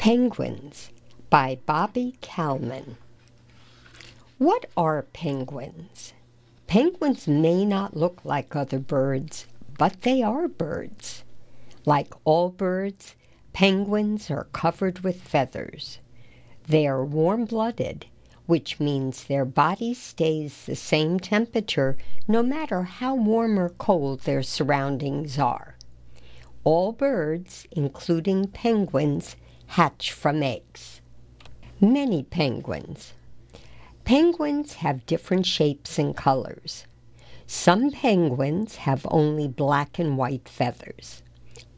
Penguins by Bobbie Kalman. What are penguins? Penguins may not look like other birds, but they are birds. Like all birds, penguins are covered with feathers. They are warm blooded, which means their body stays the same temperature no matter how warm or cold their surroundings are. All birds, including penguins, hatch from eggs. Many penguins. Penguins have different shapes and colors. Some penguins have only black and white feathers.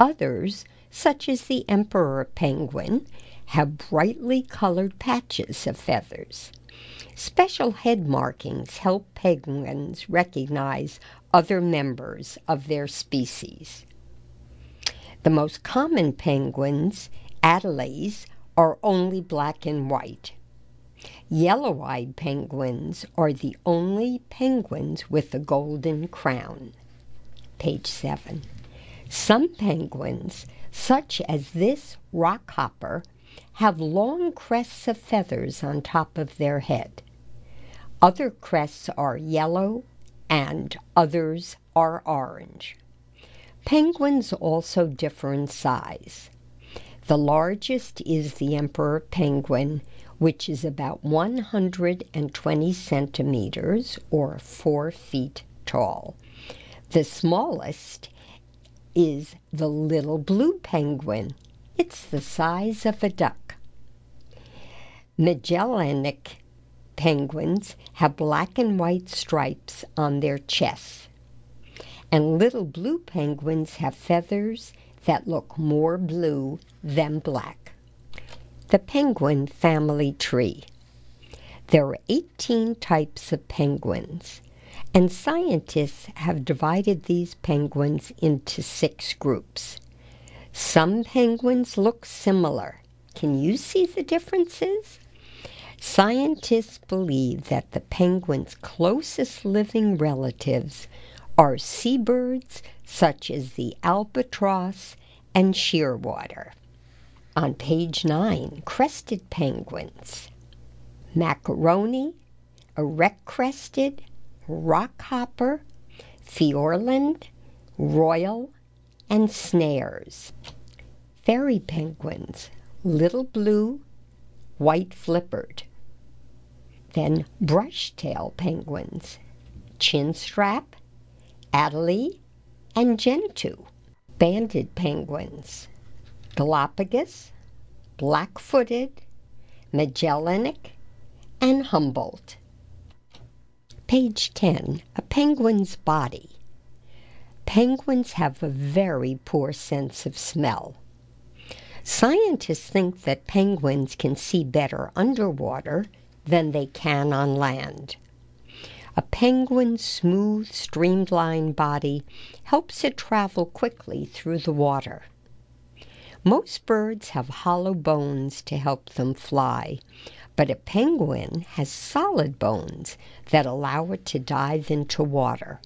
Others, such as the emperor penguin, have brightly colored patches of feathers. Special head markings help penguins recognize other members of their species. The most common penguins Adelies are only black and white. Yellow eyed penguins are the only penguins with a golden crown. Page 7. Some penguins, such as this rockhopper, have long crests of feathers on top of their head. Other crests are yellow and others are orange. Penguins also differ in size. The largest is the emperor penguin, which is about one hundred and twenty centimeters or four feet tall. The smallest is the little blue penguin. It's the size of a duck. Magellanic penguins have black and white stripes on their chests, and little blue penguins have feathers that look more blue than black. The penguin family tree. There are 18 types of penguins, and scientists have divided these penguins into six groups. Some penguins look similar. Can you see the differences? Scientists believe that the penguin's closest living relatives are seabirds such as the albatross and shearwater. On page 9, crested penguins. Macaroni, erect crested, rockhopper, fiordland, royal, and snares. Fairy penguins, little blue, white flippered. Then brush tail penguins, chinstrap, Adelie, and Gentoo. Banded penguins, Galapagos, black footed, Magellanic, and Humboldt. Page 10 A penguin's body. Penguins have a very poor sense of smell. Scientists think that penguins can see better underwater than they can on land. A penguin's smooth, streamlined body helps it travel quickly through the water. Most birds have hollow bones to help them fly, but a penguin has solid bones that allow it to dive into water.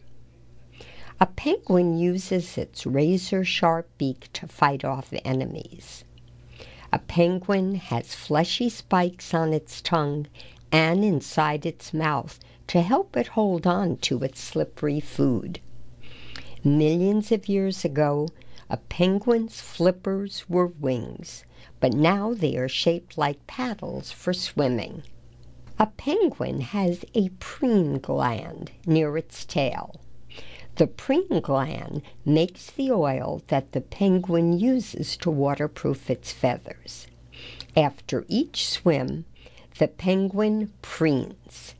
A penguin uses its razor sharp beak to fight off enemies. A penguin has fleshy spikes on its tongue and inside its mouth to help it hold on to its slippery food. Millions of years ago, a penguin's flippers were wings, but now they are shaped like paddles for swimming. A penguin has a preen gland near its tail. The preen gland makes the oil that the penguin uses to waterproof its feathers. After each swim, the penguin preens.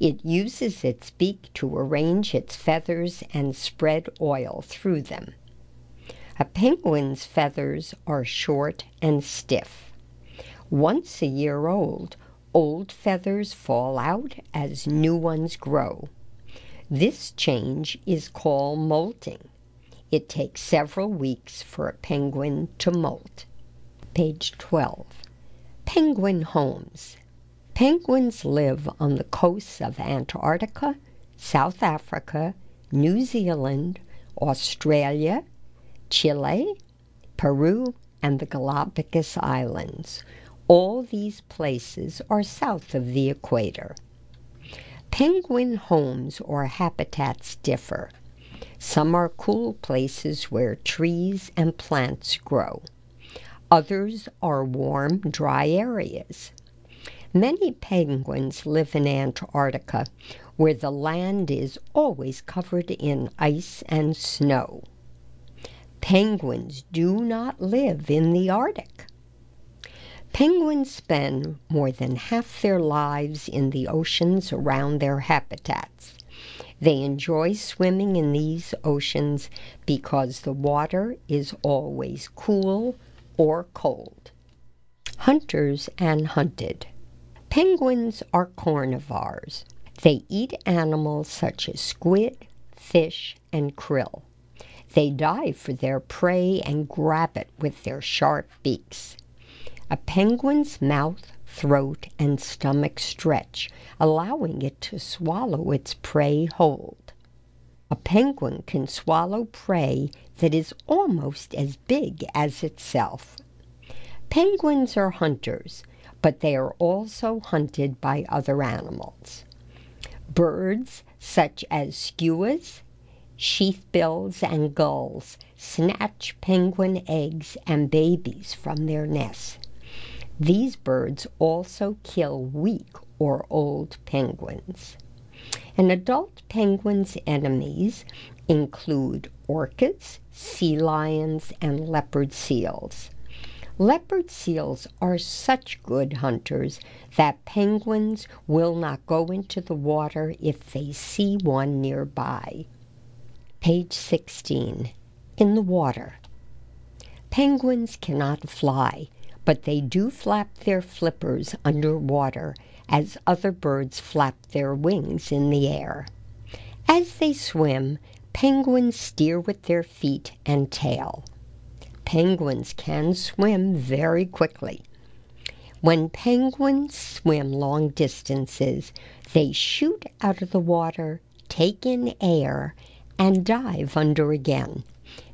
It uses its beak to arrange its feathers and spread oil through them. A penguin's feathers are short and stiff. Once a year old, old feathers fall out as new ones grow. This change is called molting. It takes several weeks for a penguin to molt. Page 12. Penguin homes. Penguins live on the coasts of Antarctica, South Africa, New Zealand, Australia, Chile, Peru, and the Galapagos Islands. All these places are south of the equator. Penguin homes or habitats differ. Some are cool places where trees and plants grow. Others are warm, dry areas. Many penguins live in Antarctica, where the land is always covered in ice and snow. Penguins do not live in the Arctic. Penguins spend more than half their lives in the oceans around their habitats. They enjoy swimming in these oceans because the water is always cool or cold. Hunters and hunted. Penguins are carnivores. They eat animals such as squid, fish, and krill. They dive for their prey and grab it with their sharp beaks. A penguin's mouth, throat, and stomach stretch, allowing it to swallow its prey whole. A penguin can swallow prey that is almost as big as itself. Penguins are hunters but they are also hunted by other animals. Birds such as skuas, sheathbills, and gulls snatch penguin eggs and babies from their nests. These birds also kill weak or old penguins. An adult penguin's enemies include orcas, sea lions, and leopard seals. Leopard seals are such good hunters that penguins will not go into the water if they see one nearby. Page 16. In the water. Penguins cannot fly, but they do flap their flippers under water as other birds flap their wings in the air. As they swim, penguins steer with their feet and tail penguins can swim very quickly. When penguins swim long distances, they shoot out of the water, take in air, and dive under again.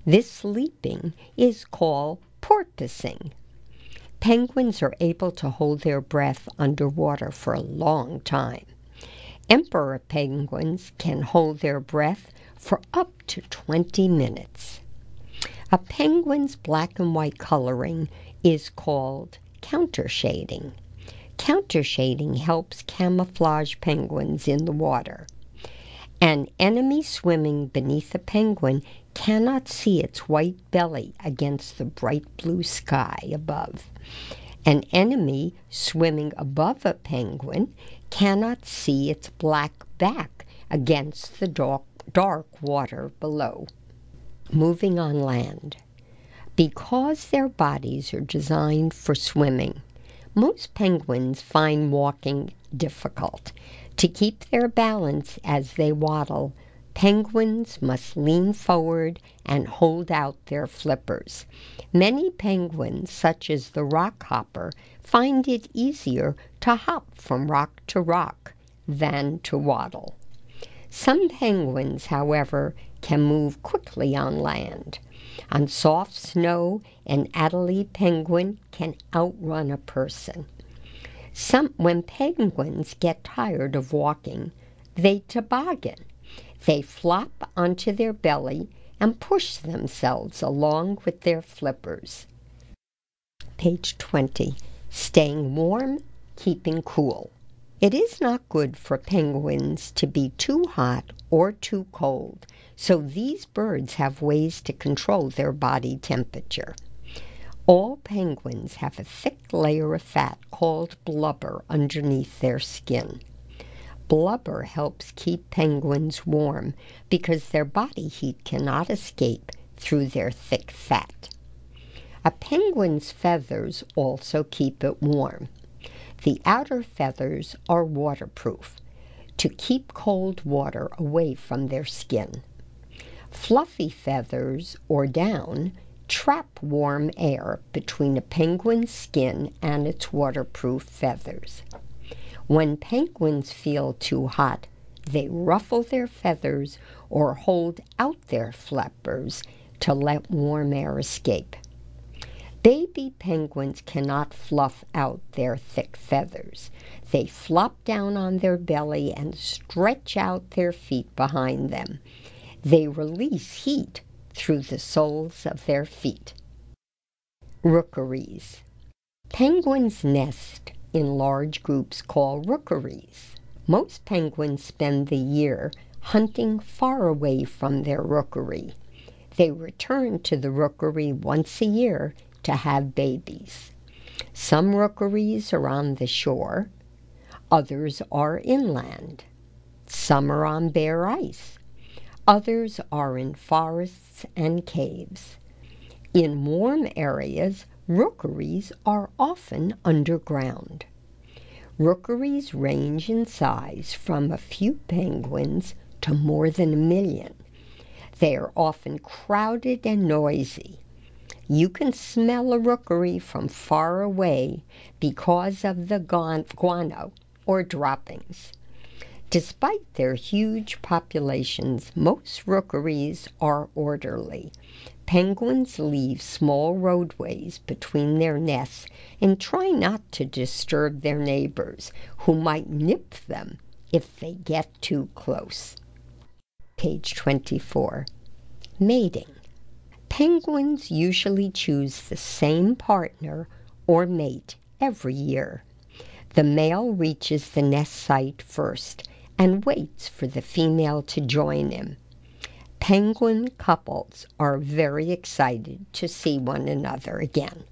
This leaping is called porpoising. Penguins are able to hold their breath underwater for a long time. Emperor penguins can hold their breath for up to 20 minutes. A penguin's black and white coloring is called countershading. Countershading helps camouflage penguins in the water. An enemy swimming beneath a penguin cannot see its white belly against the bright blue sky above. An enemy swimming above a penguin cannot see its black back against the dark, dark water below moving on land. Because their bodies are designed for swimming, most penguins find walking difficult. To keep their balance as they waddle, penguins must lean forward and hold out their flippers. Many penguins, such as the rock hopper, find it easier to hop from rock to rock than to waddle. Some penguins, however, can move quickly on land. On soft snow, an Adelie penguin can outrun a person. Some, when penguins get tired of walking, they toboggan. They flop onto their belly and push themselves along with their flippers. Page 20. Staying warm, keeping cool. It is not good for penguins to be too hot or too cold, so these birds have ways to control their body temperature. All penguins have a thick layer of fat called blubber underneath their skin. Blubber helps keep penguins warm because their body heat cannot escape through their thick fat. A penguin's feathers also keep it warm. The outer feathers are waterproof to keep cold water away from their skin. Fluffy feathers or down trap warm air between a penguin's skin and its waterproof feathers. When penguins feel too hot, they ruffle their feathers or hold out their flappers to let warm air escape. Baby penguins cannot fluff out their thick feathers. They flop down on their belly and stretch out their feet behind them. They release heat through the soles of their feet. Rookeries. Penguins nest in large groups called rookeries. Most penguins spend the year hunting far away from their rookery. They return to the rookery once a year to have babies. Some rookeries are on the shore, others are inland. Some are on bare ice, others are in forests and caves. In warm areas, rookeries are often underground. Rookeries range in size from a few penguins to more than a million. They are often crowded and noisy. You can smell a rookery from far away because of the guano or droppings. Despite their huge populations, most rookeries are orderly. Penguins leave small roadways between their nests and try not to disturb their neighbors, who might nip them if they get too close page 24. Mating. Penguins usually choose the same partner or mate every year. The male reaches the nest site first and waits for the female to join him. Penguin couples are very excited to see one another again.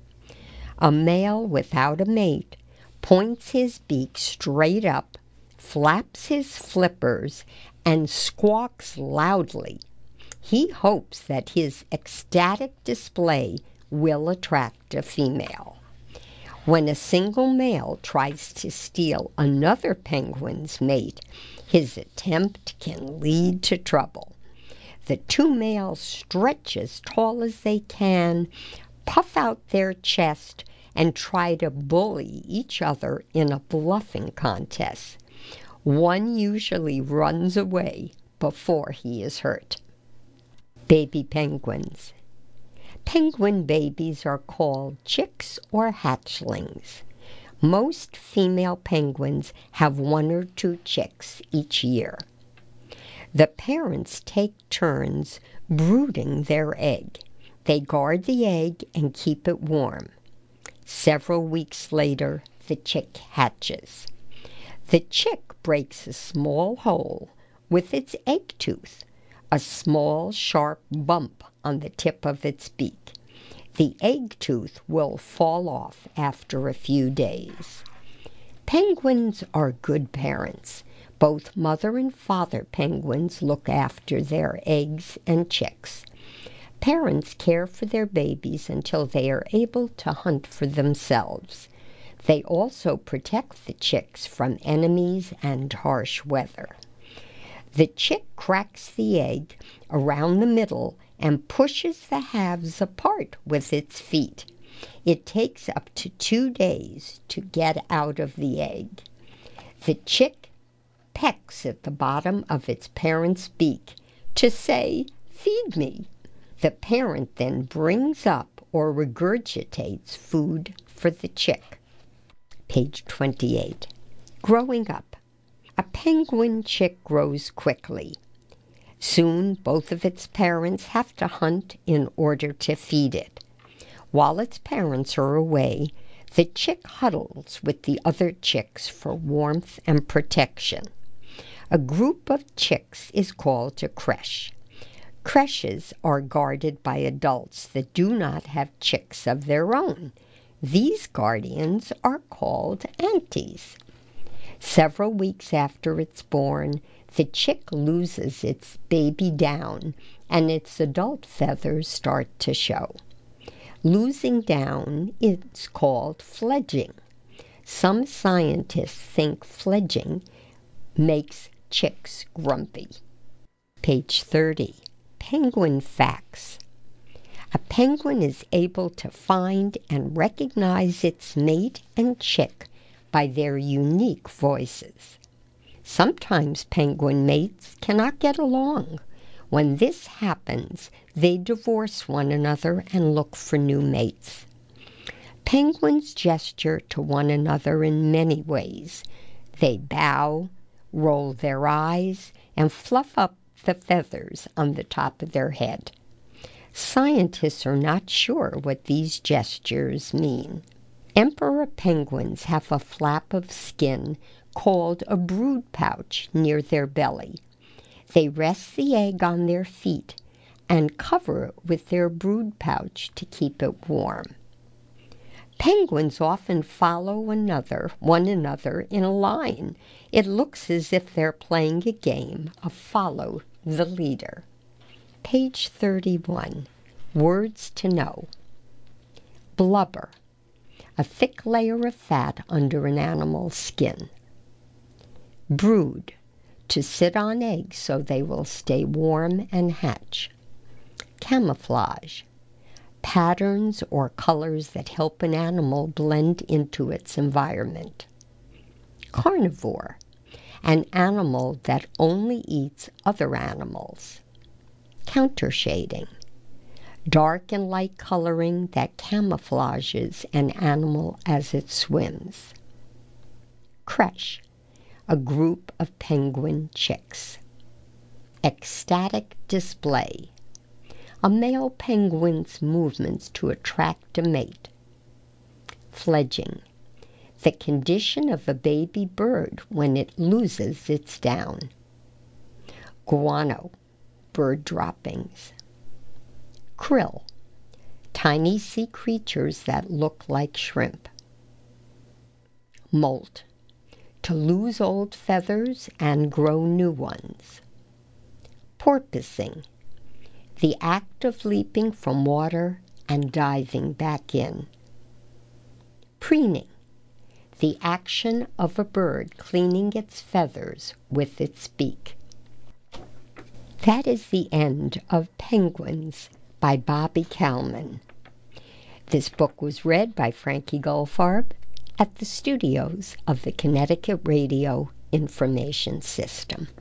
A male without a mate points his beak straight up, flaps his flippers, and squawks loudly. He hopes that his ecstatic display will attract a female. When a single male tries to steal another penguin's mate, his attempt can lead to trouble. The two males stretch as tall as they can, puff out their chest, and try to bully each other in a bluffing contest. One usually runs away before he is hurt. Baby penguins. Penguin babies are called chicks or hatchlings. Most female penguins have one or two chicks each year. The parents take turns brooding their egg. They guard the egg and keep it warm. Several weeks later, the chick hatches. The chick breaks a small hole with its egg tooth, a small sharp bump on the tip of its beak. The egg tooth will fall off after a few days. Penguins are good parents. Both mother and father penguins look after their eggs and chicks. Parents care for their babies until they are able to hunt for themselves. They also protect the chicks from enemies and harsh weather. The chick cracks the egg around the middle and pushes the halves apart with its feet. It takes up to two days to get out of the egg. The chick pecks at the bottom of its parent's beak to say, Feed me. The parent then brings up or regurgitates food for the chick page 28. Growing up. A penguin chick grows quickly. Soon both of its parents have to hunt in order to feed it. While its parents are away, the chick huddles with the other chicks for warmth and protection. A group of chicks is called a creche. Creches are guarded by adults that do not have chicks of their own. These guardians are called aunties. Several weeks after it's born, the chick loses its baby down and its adult feathers start to show. Losing down is called fledging. Some scientists think fledging makes chicks grumpy. Page 30. Penguin Facts a penguin is able to find and recognize its mate and chick by their unique voices. Sometimes penguin mates cannot get along. When this happens, they divorce one another and look for new mates. Penguins gesture to one another in many ways. They bow, roll their eyes, and fluff up the feathers on the top of their head. Scientists are not sure what these gestures mean. Emperor penguins have a flap of skin called a brood pouch near their belly. They rest the egg on their feet and cover it with their brood pouch to keep it warm. Penguins often follow another, one another in a line. It looks as if they're playing a game of follow the leader. Page 31. Words to know. Blubber. A thick layer of fat under an animal's skin. Brood. To sit on eggs so they will stay warm and hatch. Camouflage patterns or colors that help an animal blend into its environment. Carnivore, an animal that only eats other animals. Counter shading, dark and light coloring that camouflages an animal as it swims. Creche, a group of penguin chicks. Ecstatic display, a male penguin's movements to attract a mate. Fledging, the condition of a baby bird when it loses its down. Guano, bird droppings. Krill, tiny sea creatures that look like shrimp. Molt, to lose old feathers and grow new ones. Porpoising, the act of leaping from water and diving back in. Preening, the action of a bird cleaning its feathers with its beak. That is the end of Penguins by Bobbie Kalman. This book was read by Frankie Goldfarb at the studios of the Connecticut Radio Information System.